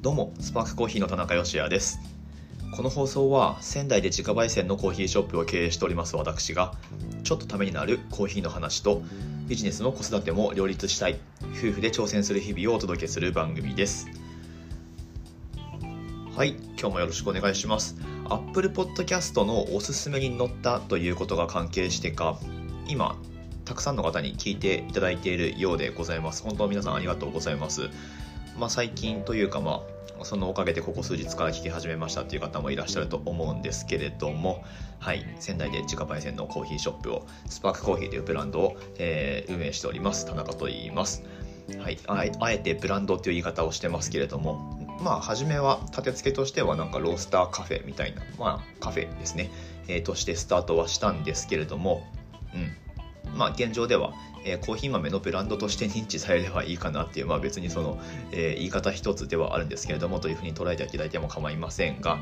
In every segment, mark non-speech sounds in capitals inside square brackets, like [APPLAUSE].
どうもスパークコーヒーの田中芳也です。この放送は仙台で自家焙煎のコーヒーショップを経営しております私がちょっとためになるコーヒーの話とビジネスの子育ても両立したい夫婦で挑戦する日々をお届けする番組です。はい今日もよろしくお願いします。Apple Podcast のおすすめに載ったということが関係してか今たくさんの方に聞いていただいているようでございます。本当皆さんありがとうございます。まあ、最近というか、まあ、そのおかげでここ数日から聞き始めましたという方もいらっしゃると思うんですけれども、はい、仙台で自家焙煎のコーヒーショップをスパークコーヒーというブランドを、えー、運営しております。田中と言います。はい、あえてブランドという言い方をしてますけれどもまあ初めは立て付けとしてはなんかロースターカフェみたいなまあカフェですね、えー、としてスタートはしたんですけれどもうん。まあ、現状では、えー、コーヒー豆のブランドとして認知されればいいかなっていう、まあ、別にその、えー、言い方一つではあるんですけれどもというふうに捉えていただいても構いませんが、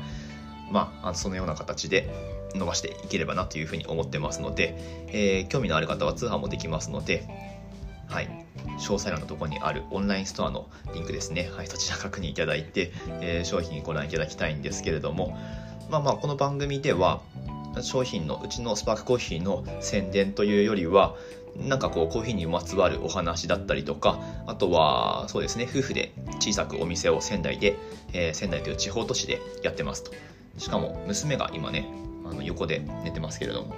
まあ、そのような形で伸ばしていければなというふうに思ってますので、えー、興味のある方は通販もできますので、はい、詳細欄のところにあるオンラインストアのリンクですね、はい、そちら確認いただいて、えー、商品ご覧いただきたいんですけれども、まあまあ、この番組では、商品のうちのスパークコーヒーの宣伝というよりはなんかこうコーヒーにまつわるお話だったりとかあとはそうですね夫婦で小さくお店を仙台で、えー、仙台という地方都市でやってますと。しかも娘が今ねあの横で寝てますけれども。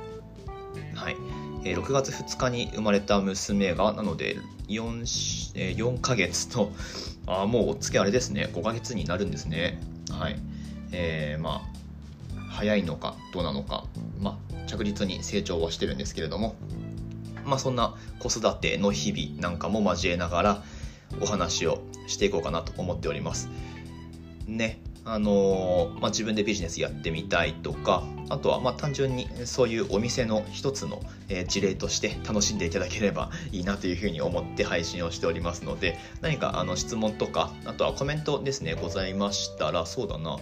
はい、えー、6月2日に生まれた娘がなので 4, えー、4ヶ月とあもうお付けあれですね。5ヶ月になるんですね。はい。えー、まあ早いのかどうなのか、まあ、着実に成長はしてるんですけれども、まあ、そんな子育ての日々なんかも交えながらお話をしていこうかなと思っております。ね、あのまあ、自分でビジネスやってみたいとかあとはま単純にそういうお店の一つの、事例として楽しんでいただければいいなというふうに思って配信をしておりますので何かあの質問とかあとはコメントですねございましたらそうだな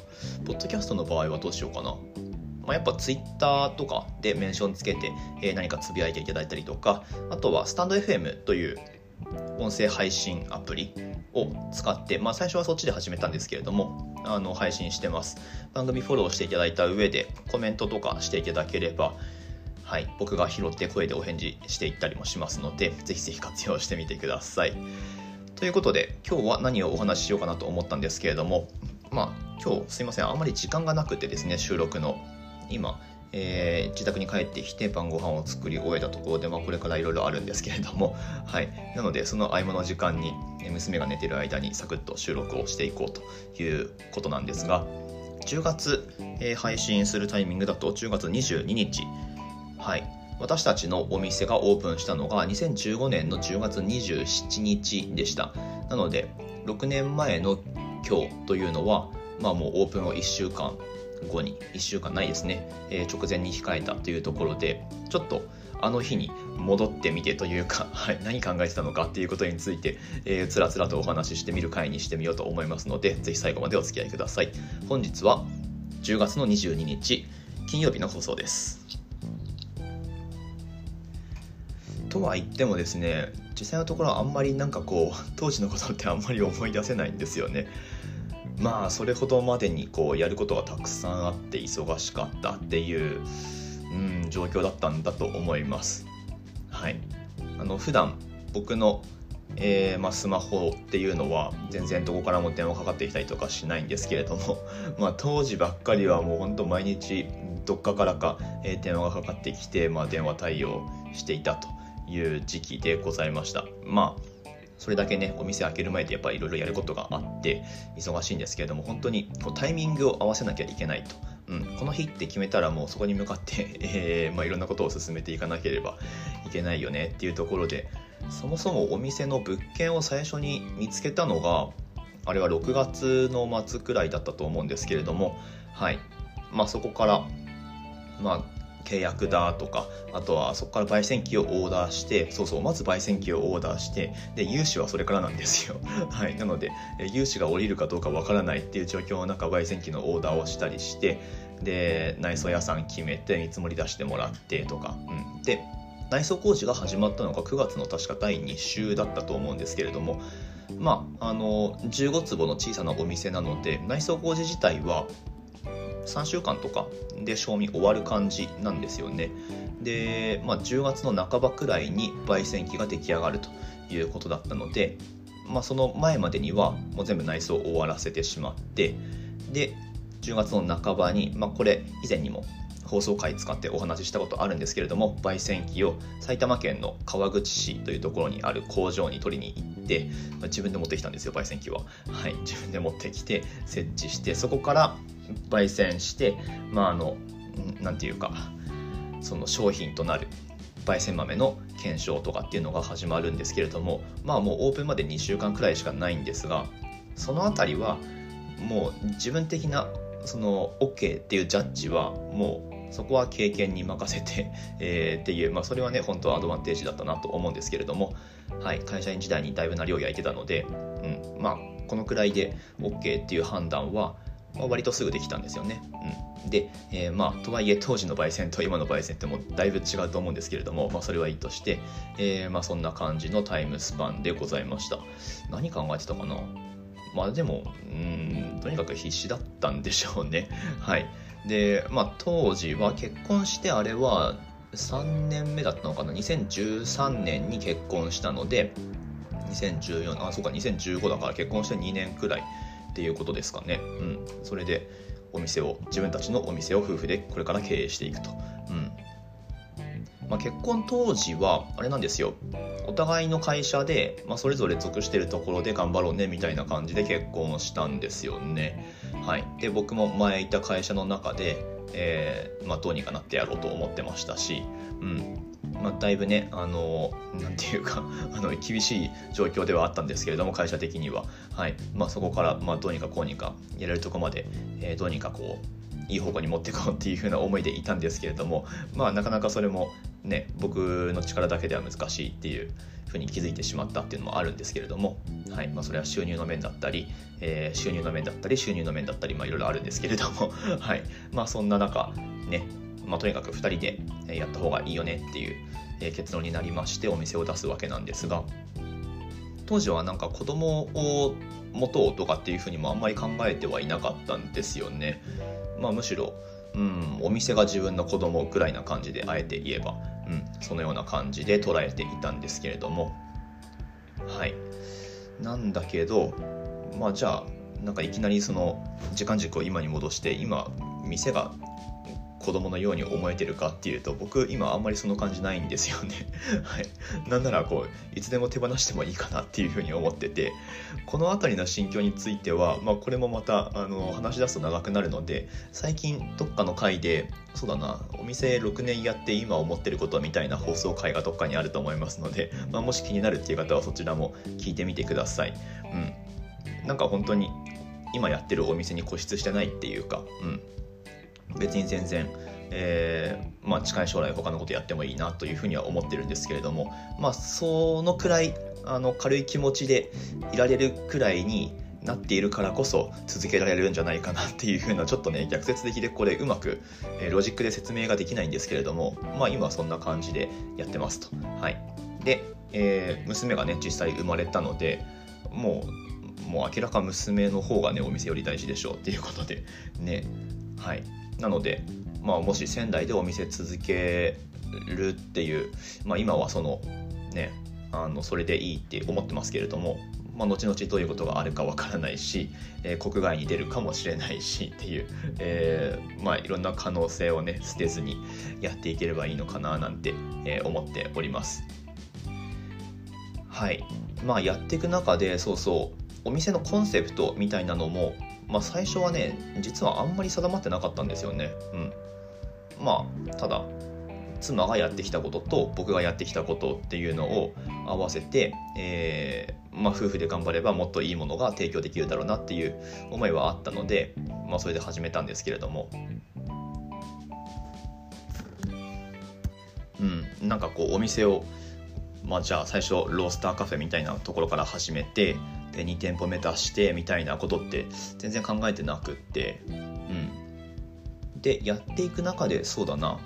ポッドキャストの場合はどうしようかな。まあ、やっぱ Twitter とかでメンションつけて、え何かつぶやいていただいたりとかあとはスタンド FM という音声配信アプリを使って、まあ、最初はそっちで始めたんですけれどもあの配信してます。番組フォローしていただいた上でコメントとかしていただければはい、僕が拾って声でお返事していったりもしますのでぜひぜひ活用してみてください。ということで今日は何をお話ししようかなと思ったんですけれどもまあ今日すいませんあんまり時間がなくてですね収録の。今えー、自宅に帰ってきて晩ご飯を作り終えたところで、まあ、これからいろいろあるんですけれども、はい、なのでその合間の時間に娘が寝てる間にサクッと収録をしていこうということなんですが10月、えー、配信するタイミングだと10月22日、はい、私たちのお店がオープンしたのが2015年の10月27日でした。なので6年前の今日というのは、まあ、もうオープンを1週間後に1週間ないですね、えー、直前に控えたというところでちょっとあの日に戻ってみてというか、[LAUGHS] はい、何考えてたのかっていうことについて、えー、つらつらとお話ししてみる回にしてみようと思いますのでぜひ最後までお付き合いください。本日は10月の22日金曜日の放送です。とは言ってもですね実際のところはあんまりなんかこう当時のことってあんまり思い出せないんですよね。まあそれほどまでにこうやることがたくさんあって忙しかったっていう、うん、状況だったんだと思います。はい、あの普段僕のえーまあ、スマホっていうのは全然どこからも電話かかってきたりとかしないんですけれども、[LAUGHS] まあ、当時ばっかりはもうほんと毎日どっかからか、電話がかかってきて、まあ、電話対応していたという時期でございました。まあそれだけねお店開ける前でやっぱりいろいろやることがあって忙しいんですけれども本当にタイミングを合わせなきゃいけないと、うん、この日って決めたらもうそこに向かって、[LAUGHS] えー、まあ、いろんなことを進めていかなければいけないよねっていうところでそもそもお店の物件を最初に見つけたのがあれは6月の末くらいだったと思うんですけれどもはい。まあそこからまあ契約だとかあとはそこから焙煎機をオーダーしてそうそうまず焙煎機をオーダーしてで融資はそれからなんですよ。[LAUGHS] はい。なので融資が下りるかどうかわからないっていう状況の中焙煎機のオーダーをしたりしてで内装屋さん決めて見積もり出してもらってとか、うん、で内装工事が始まったのが9月の確か第2週だったと思うんですけれどもまああの15坪の小さなお店なので内装工事自体は3週間とかで賞味終わる感じなんですよね。で、まあ、10月の半ばくらいに焙煎機が出来上がるということだったので、まあ、その前までにはもう全部内装を終わらせてしまってで10月の半ばに、まあ、これ以前にも放送回使ってお話ししたことあるんですけれども焙煎機を埼玉県の川口市というところにある工場に取りに行って、まあ、自分で持ってきたんですよ焙煎機は。はい自分で持ってきて設置してそこから焙煎してまああの何て言うかその商品となる焙煎豆の検証とかっていうのが始まるんですけれどもまあもうオープンまで2週間くらいしかないんですがその辺りはもう自分的なその OK っていうジャッジはもうそこは経験に任せて、[LAUGHS] えー、っていう、まあ、それはね本当はアドバンテージだったなと思うんですけれども、はい、会社員時代にだいぶなりを焼いてたので、うんまあ、このくらいで OK っていう判断は、まあ、割とすぐできたんですよね。うん、で、えー、まあとはいえ当時の焙煎と今の焙煎ってもうだいぶ違うと思うんですけれども、まあ、それはいいとして、えー、まあ、そんな感じのタイムスパンでございました。何考えてたかな？まあでも、うん、とにかく必死だったんでしょうね。[LAUGHS] はい。で、まあ当時は結婚してあれは3年目だったのかな？2013年に結婚したので、2014、あ、そうか、2015だから結婚して2年くらいっていうことですかね。うん。それで、お店を、自分たちのお店を夫婦でこれから経営していくと。うん。まあ、結婚当時はあれなんですよお互いの会社で、まあ、それぞれ属してるところで頑張ろうねみたいな感じで結婚したんですよね。はい、で僕も前いた会社の中で、えーまあ、どうにかなってやろうと思ってましたし、うんまあ、だいぶねあのなんていうか [LAUGHS] あの厳しい状況ではあったんですけれども会社的には、はい。まあ、そこから、まあ、どうにかこうにかやれるとこまで、えー、どうにかこういい方向に持っていこうっていう風な思いでいたんですけれどもまあなかなかそれもね僕の力だけでは難しいっていうふうに気づいてしまったっていうのもあるんですけれども、はい。まあ、それは収入の面だったり、えー、収入の面だったり収入の面だったり、まあ、いろいろあるんですけれども、[LAUGHS] はい。まあ、そんな中ね、まあ、とにかく2人でやった方がいいよねっていう結論になりましてお店を出すわけなんですが当時はなんか子供を持とうとかっていうふうにもあんまり考えてはいなかったんですよね。まあ、むしろ、うん、お店が自分の子供くらいな感じであえて言えば、うん、そのような感じで捉えていたんですけれどもはいなんだけどまあじゃあなんかいきなりその時間軸を今に戻して今店が子供のように思えてるかっていうと僕今あんまりその感じないんですよね。[LAUGHS] はい。なんならこういつでも手放してもいいかなっていうふうに思っててこの辺りの心境については、まあ、これもまたあの話し出すと長くなるので最近どっかの回でそうだなお店6年やって今思ってることみたいな放送回がどっかにあると思いますので、まあ、もし気になるっていう方はそちらも聞いてみてください。うん、なんか本当に今やってるお店に固執してないっていうか、うん、別に全然、えー、まあ、近い将来他のことやってもいいなというふうには思ってるんですけれども、まあ、そのくらいあの軽い気持ちでいられるくらいになっているからこそ続けられるんじゃないかなっていうふうなちょっとね逆説的でこれうまく、えー、ロジックで説明ができないんですけれどもまあ今はそんな感じでやってますと。はい、で、えー、娘がね実際生まれたのでもうもう明らか娘の方がねお店より大事でしょうっていうことでね。はい。なので、まあ、もし仙台でお店続けるっていう、まあ、今はそのねあのそれでいいって思ってますけれども、まあ、後々どういうことがあるかわからないし、えー、国外に出るかもしれないしっていう、えー、まあ、いろんな可能性をね捨てずにやっていければいいのかななんて、えー、思っております。はいまあやっていく中でそうそうお店のコンセプトみたいなのもまあ、最初はね実はあんまり定まってなかったんですよね。うん、まあただ妻がやってきたことと僕がやってきたことっていうのを合わせて、えー、まあ、夫婦で頑張ればもっといいものが提供できるだろうなっていう思いはあったので、まあ、それで始めたんですけれども。うん、なんかこうお店を、まあ、じゃあ最初ロースターカフェみたいなところから始めてで2店舗目出してみたいなことって全然考えてなくって。うん。でやっていく中でそうだな。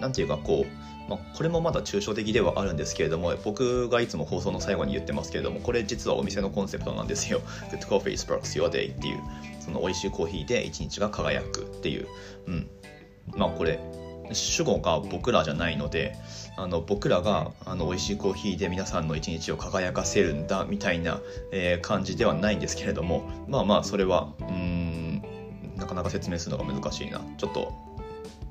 何ていうかこう、まあ、これもまだ抽象的ではあるんですけれども僕がいつも放送の最後に言ってますけれどもこれ実はお店のコンセプトなんですよ。[LAUGHS] Good Coffee Sparks Your Day っていう。その美味しいコーヒーで一日が輝くっていう、うん、まあこれ。主語が僕らじゃないのであの僕らがあの美味しいコーヒーで皆さんの一日を輝かせるんだみたいな、えー、感じではないんですけれどもまあまあそれはうんなかなか説明するのが難しいな。ちょっと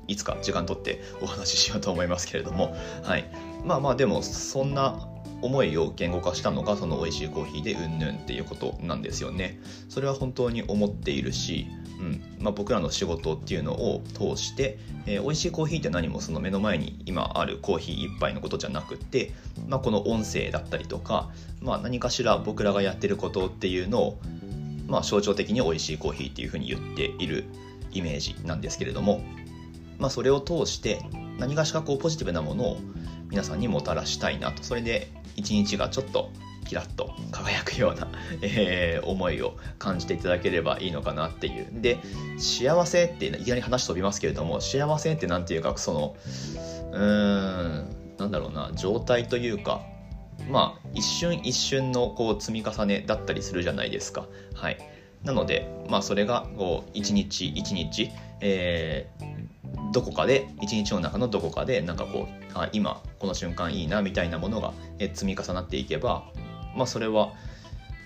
いつか時間とってお話ししようと思いますけれども。はい。まあまあでもそんな思いを言語化したのがその美味しいコーヒーでうんぬんっていうことなんですよね。それは本当に思っているし、うん。まあ、僕らの仕事っていうのを通して、えー、美味しいコーヒーって何もその目の前に今あるコーヒー一杯のことじゃなくて、まあ、この音声だったりとか、まあ、何かしら僕らがやってることっていうのを、まあ、象徴的に美味しいコーヒーっていうふうに言っているイメージなんですけれども、まあ、それを通して何がしかこうポジティブなものを皆さんにもたらしたいなと。それで一日がちょっとキラッと輝くような、えー、思いを感じていただければいいのかなっていう。で幸せっていきなり話飛びますけれども幸せって何ていうかそのうーんなんだろうな状態というかまあ一瞬一瞬のこう積み重ねだったりするじゃないですか。はい。なのでまあそれがこう一日一日、えー、どこかで一日の中のどこかでなんかこうあ今この瞬間いいなみたいなものが積み重なっていけばまあそれは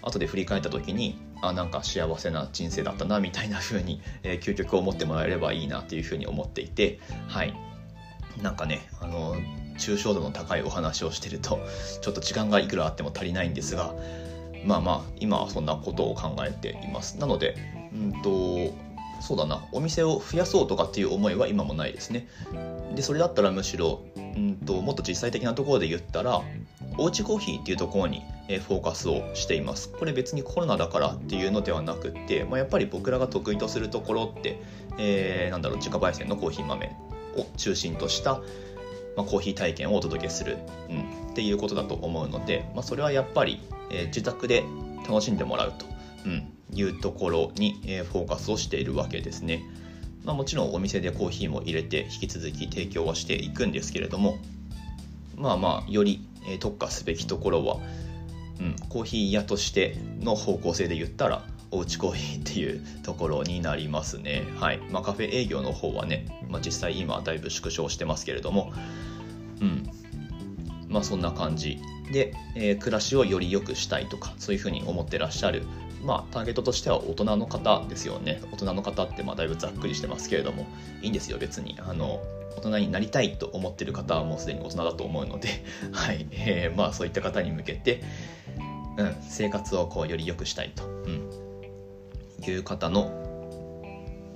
後で振り返った時にあなんか幸せな人生だったなみたいな風に、えー、究極を思ってもらえればいいなっていう風に思っていてはい。なんかねあの抽象度の高いお話をしてるとちょっと時間がいくらあっても足りないんですがまあまあ今はそんなことを考えています。なのでうんとそうだなお店を増やそうとかっていう思いは今もないですね。でそれだったらむしろうんともっと実際的なところで言ったらおうちコーヒーっていうところにフォーカスをしています。これ別にコロナだからっていうのではなくって、まあ、やっぱり僕らが得意とするところって、えー、なんだろう自家焙煎のコーヒー豆を中心とした、まあ、コーヒー体験をお届けする、うん、っていうことだと思うので、まあ、それはやっぱり、えー、自宅で楽しんでもらうと、うん、いうところに、え、フォーカスをしているわけですね。まあ、もちろんお店でコーヒーも入れて引き続き提供はしていくんですけれどもまあまあより特化すべきところは、うん、コーヒー屋としての方向性で言ったらおうちコーヒーっていうところになりますね。はい。まあカフェ営業の方はね、まあ実際今だいぶ縮小してますけれども、うん。まあそんな感じで、えー、暮らしをより良くしたいとか、そういうふうに思ってらっしゃる、まあターゲットとしては大人の方ですよね。大人の方ってまあだいぶざっくりしてますけれども、いいんですよ別に。あの、大人になりたいと思ってる方はもうすでに大人だと思うので、[LAUGHS] はいえー、まあそういった方に向けて、うん、生活をこうより良くしたいと、うん、いう方の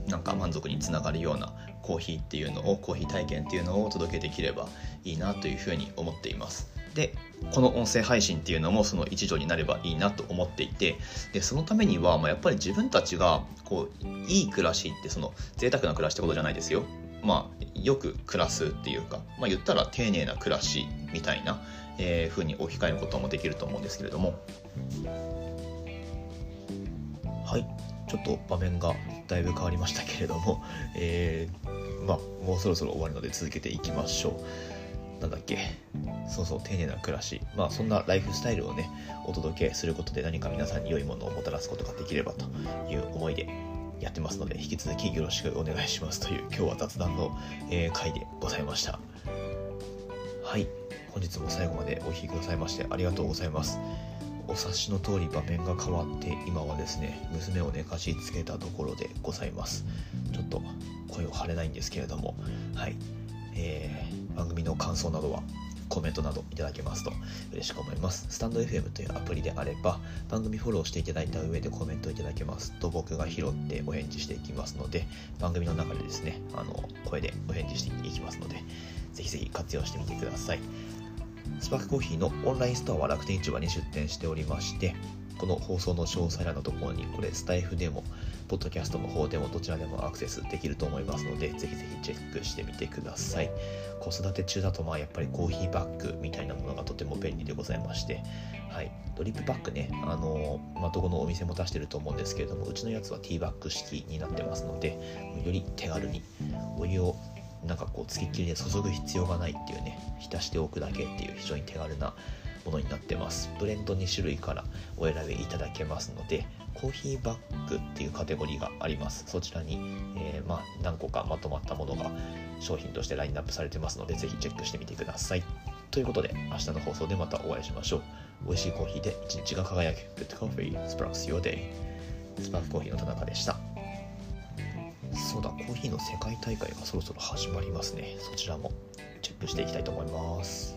なんか満足につながるようなコーヒーっていうのをコーヒー体験っていうのをお届けできればいいなというふうに思っています。でこの音声配信っていうのもその一助になればいいなと思っていてでそのためには、まあ、やっぱり自分たちがこういい暮らしってその贅沢な暮らしってことじゃないですよ。まあ、よく暮らすっていうか、まあ、言ったら丁寧な暮らしみたいな、えー、風に置き換えることもできると思うんですけれども。はい。ちょっと場面がだいぶ変わりましたけれども、えー、まあ、もうそろそろ終わるので続けていきましょう。なんだっけ？そうそう丁寧な暮らし。まあそんなライフスタイルをねお届けすることで何か皆さんに良いものをもたらすことができればという思いでやってますので引き続きよろしくお願いしますという今日は雑談の、えー、回でございました。はい。本日も最後までお聴きくださいましてありがとうございます。お察しの通り場面が変わって今はですね娘を寝かしつけたところでございます。ちょっと声を張れないんですけれども。はい、えー、番組の感想などはコメントなどいただけますと嬉しく思います。スタンド FM というアプリであれば、番組フォローしていただいた上でコメントいただけますと、僕が拾ってお返事していきますので、番組の中でですね、あの声でお返事していきますので、ぜひぜひ活用してみてください。スパークコーヒーのオンラインストアは楽天市場に出店しておりまして、この放送の詳細欄のところに、これスタイフでも、ポッドキャストの方でもどちらでもアクセスできると思いますので、ぜひぜひチェックしてみてください。子育て中だと、まあやっぱりコーヒーバッグみたいなものがとても便利でございまして、はい、ドリップバッグね、あのまあ、どこのお店も出してると思うんですけれども、うちのやつはティーバッグ式になってますので、より手軽にお湯をなんかこうつきっきりで注ぐ必要がないっていうね浸しておくだけっていう非常に手軽なものになってます。ブレンド2種類からお選びいただけますのでコーヒーバッグっていうカテゴリーがあります。そちらに、えー、まあ、何個かまとまったものが商品としてラインナップされてますのでぜひチェックしてみてください。ということで明日の放送でまたお会いしましょう。美味しいコーヒーで一日が輝く Good Coffee Sparks Your Day スパークコーヒーの田中でした。そうだコーヒーの世界大会がそろそろ始まりますね。そちらもチェックしていきたいと思います。